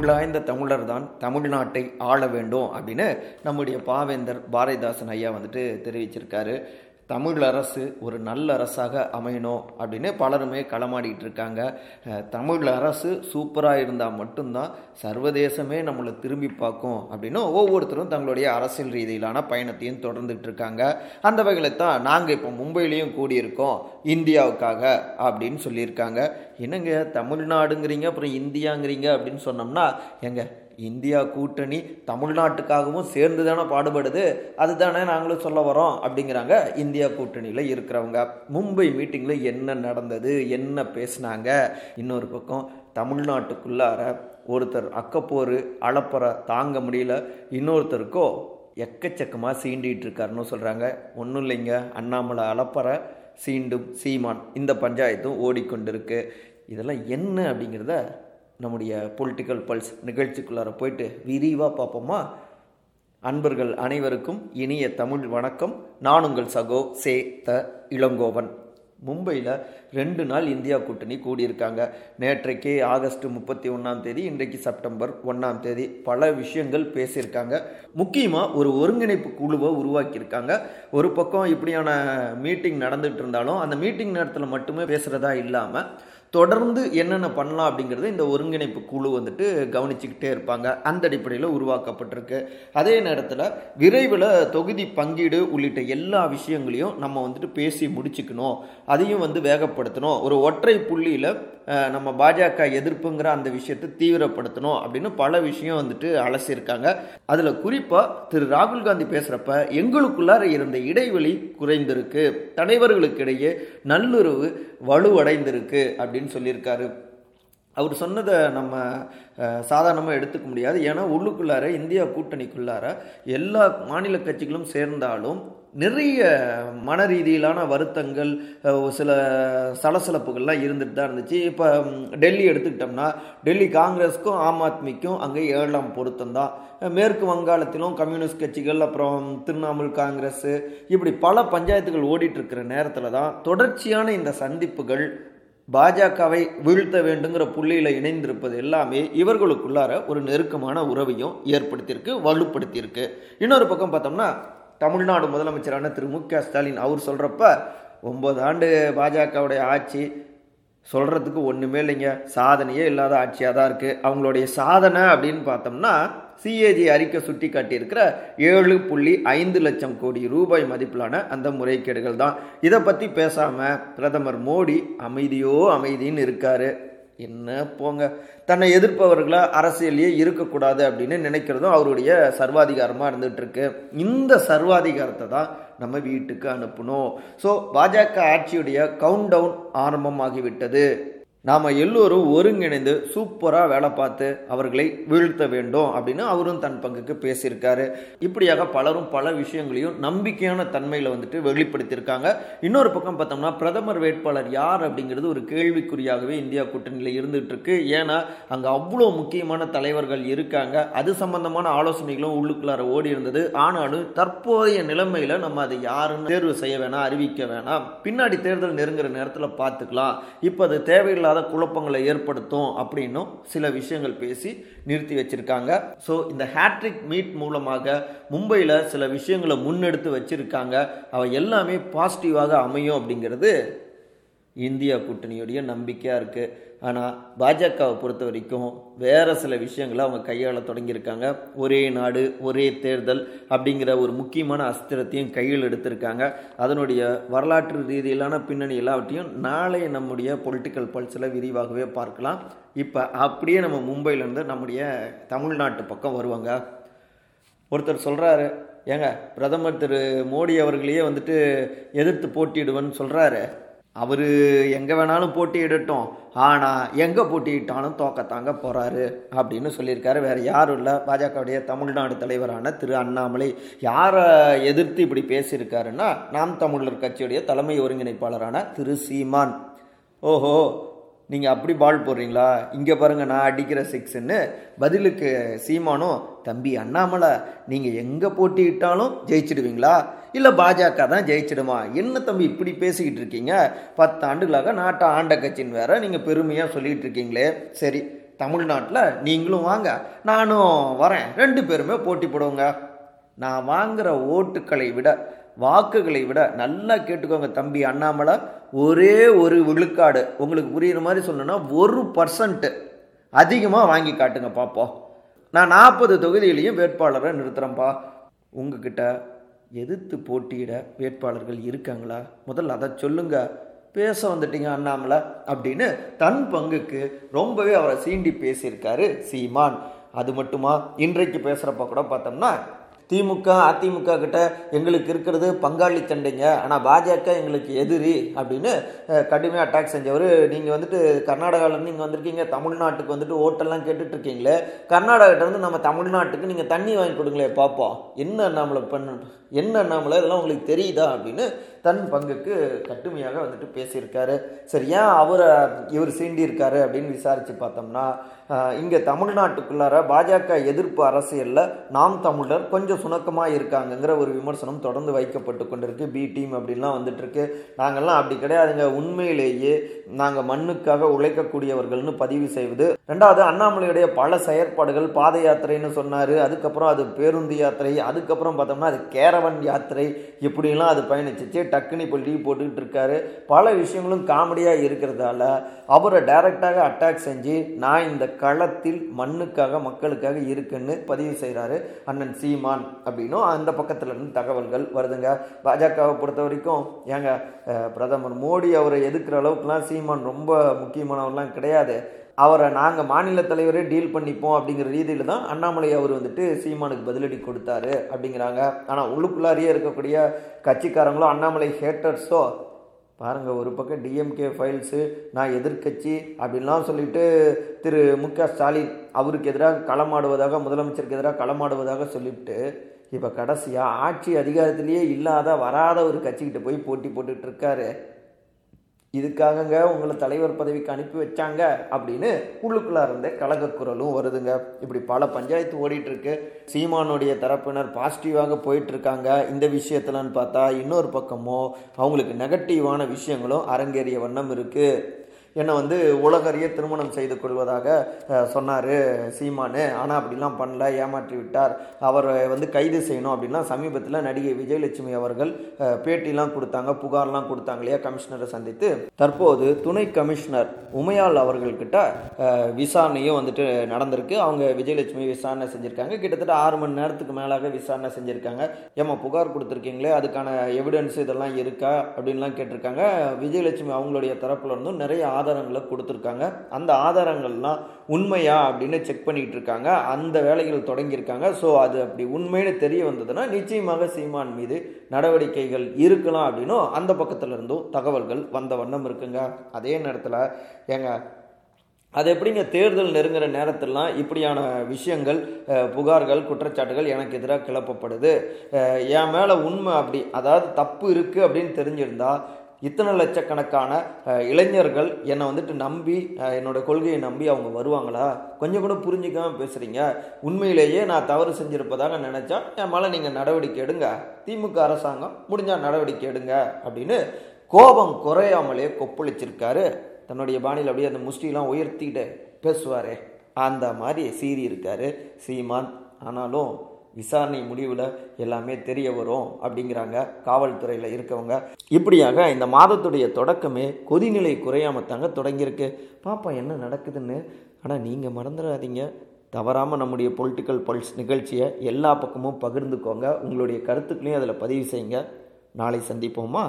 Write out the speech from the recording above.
தமிழாய்ந்த தமிழர் தான் தமிழ்நாட்டை ஆள வேண்டும் அப்படின்னு நம்முடைய பாவேந்தர் பாரதிதாசன் ஐயா வந்துட்டு தெரிவிச்சிருக்காரு. தமிழ் அரசு ஒரு நல்ல அரசாக அமையணும் அப்படின்னு பலருமே களமாடிட்டு இருக்காங்க. தமிழ் அரசு சூப்பராக இருந்தால் மட்டும்தான் சர்வதேசமே நம்மளை திரும்பி பார்க்கும் அப்படின்னு ஒவ்வொருத்தரும் தங்களுடைய அரசியல் ரீதியிலான பயணத்தையும் தொடர்ந்துட்டு இருக்காங்க. அந்த வகையில் தான் நாங்கள் இப்போ மும்பையிலையும் கூடியிருக்கோம் இந்தியாவுக்காக அப்படின்னு சொல்லியிருக்காங்க. என்னங்க தமிழ்நாடுங்கிறீங்க அப்புறம் இந்தியாங்கிறீங்க அப்படின்னு சொன்னோம்னா எங்கள் இந்தியா கூட்டணி தமிழ்நாட்டுக்காகவும் சேர்ந்து தானே பாடுபடுது? அதுதானே நாங்களும் சொல்ல வரோம் அப்படிங்கிறாங்க இந்தியா கூட்டணியில் இருக்கிறவங்க. மும்பை மீட்டிங்கில் என்ன நடந்தது? என்ன பேசினாங்க? இன்னொரு பக்கம் தமிழ்நாட்டுக்குள்ளார ஒருத்தர் அக்கப்போர் அளப்பறை தாங்க முடியல. இன்னொருத்தருக்கோ எக்கச்சக்கமாக சீண்டிகிட்டு இருக்காருன்னு சொல்கிறாங்க ஒன்றும் இல்லைங்க. அண்ணாமலை அளப்பறை சீண்டும் சீமான் இந்த பஞ்சாயத்தும் ஓடிக்கொண்டிருக்கு. இதெல்லாம் என்ன அப்படிங்கிறத நம்முடைய பொலிட்டிக்கல் பல்ஸ் நிகழ்ச்சிக்குள்ளார போயிட்டு விரிவாக பார்ப்போமா? அன்பர்கள் அனைவருக்கும் இனிய தமிழ் வணக்கம். நான் உங்கள் சகோ சே த இளங்கோவன். மும்பையில் ரெண்டு நாள் இந்தியா கூட்டணி கூடியிருக்காங்க. நேற்றைக்கே ஆகஸ்ட் முப்பத்தி ஒன்றாம் தேதி இன்றைக்கு செப்டம்பர் ஒன்றாம் தேதி பல விஷயங்கள் பேசியிருக்காங்க. முக்கியமாக ஒரு ஒருங்கிணைப்பு குழுவை உருவாக்கியிருக்காங்க. ஒரு பக்கம் இப்படியான மீட்டிங் நடந்துட்டு இருந்தாலும் அந்த மீட்டிங் நேரத்தில் மட்டுமே பேசுகிறதா இல்லாமல் தொடர்ந்து என்னென்ன பண்ணலாம் அப்படிங்கிறத இந்த ஒருங்கிணைப்பு குழு வந்துட்டு கவனிச்சுக்கிட்டே இருப்பாங்க. அந்த அடிப்படையில் உருவாக்கப்பட்டிருக்கு. அதே நேரத்தில் விரைவில் தொகுதி பங்கீடு உள்ளிட்ட எல்லா விஷயங்களையும் நம்ம வந்துட்டு பேசி முடிச்சுக்கணும். அதையும் வந்து வேகப்படுத்தணும். ஒரு ஒற்றை புள்ளியில் நம்ம பாஜக எதிர்ப்புங்கிற அந்த விஷயத்தை தீவிரப்படுத்தணும் அப்படின்னு பல விஷயம் வந்துட்டு அலசியிருக்காங்க. அதில் குறிப்பாக திரு ராகுல் காந்தி பேசுகிறப்ப எங்களுக்குள்ளார இருந்த இடைவெளி குறைந்திருக்கு. தலைவர்களுக்கிடையே நல்லுறவு வலுவடைந்திருக்கு அப்படின்னு அப்படின்னு சொல்லியிருக்காரு. அவர் சொன்னதை நம்ம சாதாரணமாக எடுத்துக்க முடியாது. ஏன்னா உள்ளுக்குள்ளார இந்தியா கூட்டணிக்குள்ளார எல்லா மாநில கட்சிகளும் சேர்ந்தாலும் நிறைய மன ரீதியிலான வருத்தங்கள் சில சலசலப்புகள்லாம் இருந்துட்டு தான் இருந்துச்சு. இப்போ டெல்லி எடுத்துக்கிட்டோம்னா டெல்லி காங்கிரஸுக்கும் ஆம் ஆத்மிக்கும் அங்கே ஏழாம் பொருத்தம் தான். மேற்கு வங்காளத்திலும் கம்யூனிஸ்ட் கட்சிகள் அப்புறம் திரிணாமுல் காங்கிரஸ் இப்படி பல பஞ்சாயத்துகள் ஓடிட்டு இருக்கிற நேரத்தில் தான் தொடர்ச்சியான இந்த சந்திப்புகள் பாஜகவை வீழ்த்த வேண்டுங்கிற புள்ளியில் இணைந்திருப்பது எல்லாமே இவர்களுக்குள்ளார ஒரு நெருக்கமான உறவையும் ஏற்படுத்தியிருக்கு வலுப்படுத்தியிருக்கு. இன்னொரு பக்கம் பார்த்தோம்னா தமிழ்நாடு முதலமைச்சரான திரு மு க ஸ்டாலின் அவர் சொல்கிறப்ப ஒம்பது ஆண்டு பாஜகவுடைய ஆட்சி சொல்கிறதுக்கு ஒன்றுமே இல்லைங்க. சாதனையே இல்லாத ஆட்சியாக தான் இருக்குது அவங்களுடைய சாதனை அப்படின்னு பார்த்தோம்னா சிஏஜி அறிக்கை சுட்டி காட்டியிருக்கிற ஏழு புள்ளி ஐந்து லட்சம் கோடி ரூபாய் மதிப்பிலான அந்த முறைகேடுகள் தான். இதை பற்றி பேசாமல் பிரதமர் மோடி அமைதியோ அமைதின்னு இருக்காரு. என்ன போங்க. தன்னை எதிர்ப்பவர்களாக அரசியலையே இருக்கக்கூடாது அப்படின்னு நினைக்கிறதும் அவருடைய சர்வாதிகாரமாக இருந்துட்டு இருக்கு இந்த சர்வாதிகாரத்தை தான் நம்ம வீட்டுக்கு அனுப்பணும் ஸோ பாஜக ஆட்சியுடைய கவுண்ட் டவுன் ஆரம்பமாகிவிட்டது. நாம் எல்லோரும் ஒருங்கிணைந்து சூப்பராக வேலை பார்த்து அவர்களை வீழ்த்த வேண்டும் அப்படின்னு அவரும் தன் பங்குக்கு பேசியிருக்காரு. இப்படியாக பலரும் பல விஷயங்களையும் நம்பிக்கையான தன்மையில் வந்துட்டு வெளிப்படுத்தியிருக்காங்க. இன்னொரு பக்கம் பார்த்தோம்னா பிரதமர் வேட்பாளர் யார் அப்படிங்கிறது ஒரு கேள்விக்குறியாகவே இந்தியா கூட்டணியில் இருந்துட்டு இருக்கு ஏன்னா அங்கே அவ்வளோ முக்கியமான தலைவர்கள் இருக்காங்க. அது சம்பந்தமான ஆலோசனைகளும் உள்ளுக்குள்ளார ஓடி இருந்தது. ஆனாலும் தற்போதைய நிலைமையில் நம்ம அதை யாருன்னு தேர்வு செய்ய வேணாம் அறிவிக்க வேணாம். பின்னாடி தேர்தல் நெருங்குற நேரத்தில் பார்த்துக்கலாம். இப்போ அது தேவையில்லாத குழப்பங்களை ஏற்படுத்தும் அப்படின்னும் சில விஷயங்கள் பேசி நிறுத்தி வச்சிருக்காங்க. ஸோ இந்த ஹேட்ரிக் மீட் மூலமாக மும்பையில் சில விஷயங்களை முன்னெடுத்து வச்சிருக்காங்க. அவை எல்லாமே பாசிட்டிவாக அமையும் அப்படிங்கிறது இந்தியா கூட்டணியுடைய நம்பிக்கையாக இருக்குது ஆனால் பாஜகவை பொறுத்த வரைக்கும் வேறு சில விஷயங்களை அவங்க கையாள தொடங்கியிருக்காங்க. ஒரே நாடு ஒரே தேர்தல் அப்படிங்கிற ஒரு முக்கியமான அஸ்திரத்தையும் கையில் எடுத்திருக்காங்க. அதனுடைய வரலாற்று ரீதியிலான பின்னணி எல்லாவற்றையும் நாளை நம்முடைய பொலிட்டிக்கல் பல்ஸில் விரிவாகவே பார்க்கலாம். இப்போ அப்படியே நம்ம மும்பையிலேருந்து நம்முடைய தமிழ்நாட்டு பக்கம் வருவாங்க. ஒருத்தர் சொல்கிறாரு ஏங்க பிரதமர் திரு மோடி அவர்களையே வந்துட்டு எதிர்த்து போட்டியிடுவேன்னு சொல்கிறாரு அவர் எங்கே வேணாலும் போட்டியிடட்டும் ஆனால் எங்கே போட்டியிட்டாலும் தோக்கத்தாங்க போகிறாரு அப்படின்னு சொல்லியிருக்காரு. வேறு யாரும் இல்லை. பாஜகவுடைய தமிழ்நாடு தலைவரான திரு அண்ணாமலை யாரை எதிர்த்து இப்படி பேசியிருக்காருன்னா நாம் தமிழர் கட்சியுடைய தலைமை ஒருங்கிணைப்பாளரான திரு சீமான். ஓஹோ நீங்கள் அப்படி பால் போடுறீங்களா? இங்கே பாருங்கள் நான் அடிக்கிற சிக்ஸ்ன்னு பதிலுக்கு சீமானும் தம்பி அண்ணாமலை நீங்கள் எங்கே போட்டியிட்டாலும் ஜெயிச்சிடுவீங்களா? இல்லை பாஜக தான் ஜெயிச்சிடுமா? என்ன தம்பி இப்படி பேசிக்கிட்டு இருக்கீங்க? பத்து ஆண்டுகளாக நாட்டை ஆண்ட கட்சின்னு வேற நீங்கள் பெருமையாக சொல்லிகிட்டு இருக்கீங்களே. சரி தமிழ்நாட்டில் நீங்களும் வாங்க. நானும் வரேன். ரெண்டு பேருமே போட்டி போடுவோங்க. நான் வாங்குகிற ஓட்டுக்களை விட வாக்குகளை விட நல்லா கேட்டுக்கோங்க தம்பி அண்ணாமலை. ஒரே ஒரு விழுக்காடு. உங்களுக்கு புரியுற மாதிரி சொல்லணும்னா ஒரு பர்சன்ட்டு அதிகமாக வாங்கி காட்டுங்க பார்ப்போம் நான் நாற்பது தொகுதியிலையும் வேட்பாளரை நிறுத்துகிறேன்ப்பா உங்ககிட்ட எதிர்த்து போட்டியிட வேட்பாளர்கள் இருக்காங்களா? முதல்ல அதை சொல்லுங்க. பேச வந்துட்டீங்க அண்ணாமலை அப்படின்னு தன் பங்குக்கு ரொம்பவே அவரை சீண்டி பேசியிருக்காரு சீமான். அது மட்டுமா? இன்றைக்கு பேசுகிறப்ப கூட பார்த்தோம்னா திமுக அதிமுக கிட்ட எங்களுக்கு இருக்கிறது பங்காளி சண்டைங்க ஆனால் பாஜக எங்களுக்கு எதிரி அப்படின்னு கடுமையாக அட்டாக் செஞ்சவர். நீங்கள் வந்துட்டு கர்நாடகாவிலேருந்து நீங்கள் வந்திருக்கீங்க. தமிழ்நாட்டுக்கு வந்துட்டு ஓட்டெல்லாம் கேட்டுட்ருக்கீங்களே. கர்நாடகிட்டேருந்து நம்ம தமிழ்நாட்டுக்கு நீங்கள் தண்ணி வாங்கி கொடுங்களே பார்ப்போம் என்ன நம்மளை பண்ண என்ன நம்மளை இதெல்லாம் உங்களுக்கு தெரியுதா அப்படின்னு தன் பங்குக்கு கட்டுமையாக வந்துட்டு பேசியிருக்காரு. சரி ஏன் அவரை இவர் சீண்டியிருக்காரு அப்படின்னு விசாரித்து பார்த்தோம்னா இங்கே தமிழ்நாட்டுக்குள்ளார பாஜக எதிர்ப்பு அரசியலில் நாம் தமிழர் கொஞ்சம் சுணக்கமாக இருக்காங்கங்கிற ஒரு விமர்சனம் தொடர்ந்து வைக்கப்பட்டு கொண்டிருக்கு. பி டீம் அப்படின்லாம் வந்துட்டுருக்கு நாங்கள்லாம் அப்படி கிடையாதுங்க. உண்மையிலேயே நாங்கள் மண்ணுக்காக உழைக்கக்கூடியவர்கள்னு பதிவு செய்வது. ரெண்டாவது அண்ணாமலையுடைய பல செயற்பாடுகள் பாத யாத்திரைன்னு சொன்னார். அதுக்கப்புறம் அது பேருந்து யாத்திரை. அதுக்கப்புறம் பார்த்தோம்னா அது கேரவன் யாத்திரை. இப்படிலாம் அது பயணிச்சிச்சு. டக்குனி இப்போ லீவ் போட்டுக்கிட்டு இருக்காரு. பல விஷயங்களும் காமெடியாக இருக்கிறதால அவரை டைரக்டாக அட்டாக் செஞ்சு நான் இந்த களத்தில் மண்ணுக்காக மக்களுக்காக இருக்குன்னு பதிவு செய்கிறாரு அண்ணன் சீமான் அப்படின்னும் அந்த பக்கத்தில் இருந்து தகவல்கள் வருதுங்க. பாஜகவை பொறுத்த வரைக்கும் ஏங்க பிரதமர் மோடி அவரை எதுக்குற அளவுக்குலாம் சீமான் ரொம்ப முக்கியமானவர்லாம் கிடையாது. அவரை நாங்கள் மாநில தலைவரே டீல் பண்ணிப்போம் அப்படிங்கிற ரீதியில் தான் அண்ணாமலை அவர் வந்துட்டு சீமானுக்கு பதிலடி கொடுத்தாரு அப்படிங்கிறாங்க. ஆனால் உள்ளுக்குள்ளாரியே இருக்கக்கூடிய கட்சிக்காரங்களோ அண்ணாமலை ஹேட்டர்ஸோ பாருங்கள் ஒரு பக்கம் டிஎம்கே ஃபைல்ஸு நான் எதிர்க்கட்சி அப்படின்லாம் சொல்லிட்டு திரு மு க ஸ்டாலின் அவருக்கு எதிராக களமாடுவதாக முதலமைச்சருக்கு எதிராக களமாடுவதாக சொல்லிவிட்டு இப்போ கடைசியாக ஆட்சி அதிகாரத்திலேயே இல்லாத வராத ஒரு கட்சிக்கிட்ட போய் போட்டி போட்டுக்கிட்டு இருக்காரு. இதுக்காகங்க உங்களை தலைவர் பதவிக்கு அனுப்பி வச்சாங்க அப்படின்னு உள்ளுக்குள்ளே இருந்த கழக குரலும் வருதுங்க. இப்படி பல பஞ்சாயத்து ஓடிட்டு இருக்கு சீமானுடைய தரப்பினர் பாசிட்டிவாக போயிட்டு இருக்காங்க இந்த விஷயத்துலன்னு பார்த்தா இன்னொரு பக்கமோ அவங்களுக்கு நெகட்டிவான விஷயங்களும் அரங்கேறிய வண்ணம் இருக்கு. என்னை வந்து உலகறிய திருமணம் செய்து கொள்வதாக சொன்னார் சீமானு. ஆனால் அப்படிலாம் பண்ணல ஏமாற்றி விட்டார். அவரை வந்து கைது செய்யணும் அப்படின்னா சமீபத்தில் நடிகை விஜயலட்சுமி அவர்கள் பேட்டிலாம் கொடுத்தாங்க புகார்லாம் கொடுத்தாங்க இல்லையா கமிஷனரை சந்தித்து. தற்போது துணை கமிஷனர் உமையாள் அவர்கள்கிட்ட விசாரணையும் வந்துட்டு நடந்திருக்கு. அவங்க விஜயலட்சுமி விசாரணை செஞ்சுருக்காங்க. கிட்டத்தட்ட ஆறு மணி நேரத்துக்கு மேலாக விசாரணை செஞ்சுருக்காங்க. ஏமா புகார் கொடுத்துருக்கீங்களே அதுக்கான எவிடன்ஸ் இதெல்லாம் இருக்கா அப்படின்லாம் கேட்டிருக்காங்க. விஜயலட்சுமி அவங்களுடைய தரப்புல இருந்தும் நிறைய ஆதாரங்களை கொடுத்துருக்காங்க. அந்த ஆதாரங்கள்லாம் உண்மையா அப்படின்னு செக் பண்ணிகிட்டு இருக்காங்க அந்த வேலைகள் தொடங்கியிருக்காங்க. ஸோ அது அப்படி உண்மைன்னு தெரிய வந்ததுன்னா நிச்சயமாக சீமான் மீது நடவடிக்கைகள் இருக்கலாம் அப்படின்னும் அந்த பக்கத்தில் இருந்தும் தகவல்கள் வந்த வண்ணம் இருக்குங்க. அதே நேரத்தில் ஏங்க அது எப்படிங்க தேர்தல் நெருங்குற நேரத்திலலாம் இப்படியான விஷயங்கள் புகார்கள் குற்றச்சாட்டுகள் எனக்கு எதிராக கிளப்பப்படுது. என் மேலே உண்மை அப்படி அதாவது தப்பு இருக்குது அப்படின்னு தெரிஞ்சிருந்தால் இத்தனை லட்சக்கணக்கான இளைஞர்கள் என்னை வந்துட்டு நம்பி என்னோடய கொள்கையை நம்பி அவங்க வருவாங்களா? கொஞ்சம் கூட புரிஞ்சிக்காமல் பேசுகிறீங்க உண்மையிலேயே நான் தவறு செஞ்சிருப்பதாக நினச்சா என் மேலே நீங்கள் நடவடிக்கை எடுங்க. திமுக அரசாங்கம் முடிஞ்சால் நடவடிக்கை எடுங்க அப்படின்னு கோபம் குறையாமலே கொப்பளிச்சிருக்காரு. தன்னுடைய பாணியில் அப்படியே அந்த முஷ்டிலாம் உயர்த்திட்டு பேசுவாரே. அந்த மாதிரி சீறி இருக்காரு சீமான். ஆனாலும் விசாரணை முடிவில் எல்லாமே தெரிய வரும் அப்படிங்கிறாங்க காவல்துறையில் இருக்கவங்க. இப்படியாக இந்த மாதத்துடைய தொடக்கமே கொதிநிலை குறையாமல் தாங்க தொடங்கியிருக்கு. பாப்பா என்ன நடக்குதுன்னு? ஆனால் நீங்கள் மறந்துடாதீங்க தவறாமல் நம்முடைய பொலிட்டிக்கல் பல்ஸ் நிகழ்ச்சியை எல்லா பக்கமும் பகிர்ந்துக்கோங்க. உங்களுடைய கருத்துக்களையும் அதில் பதிவு செய்யுங்க. நாளை சந்திப்போமா?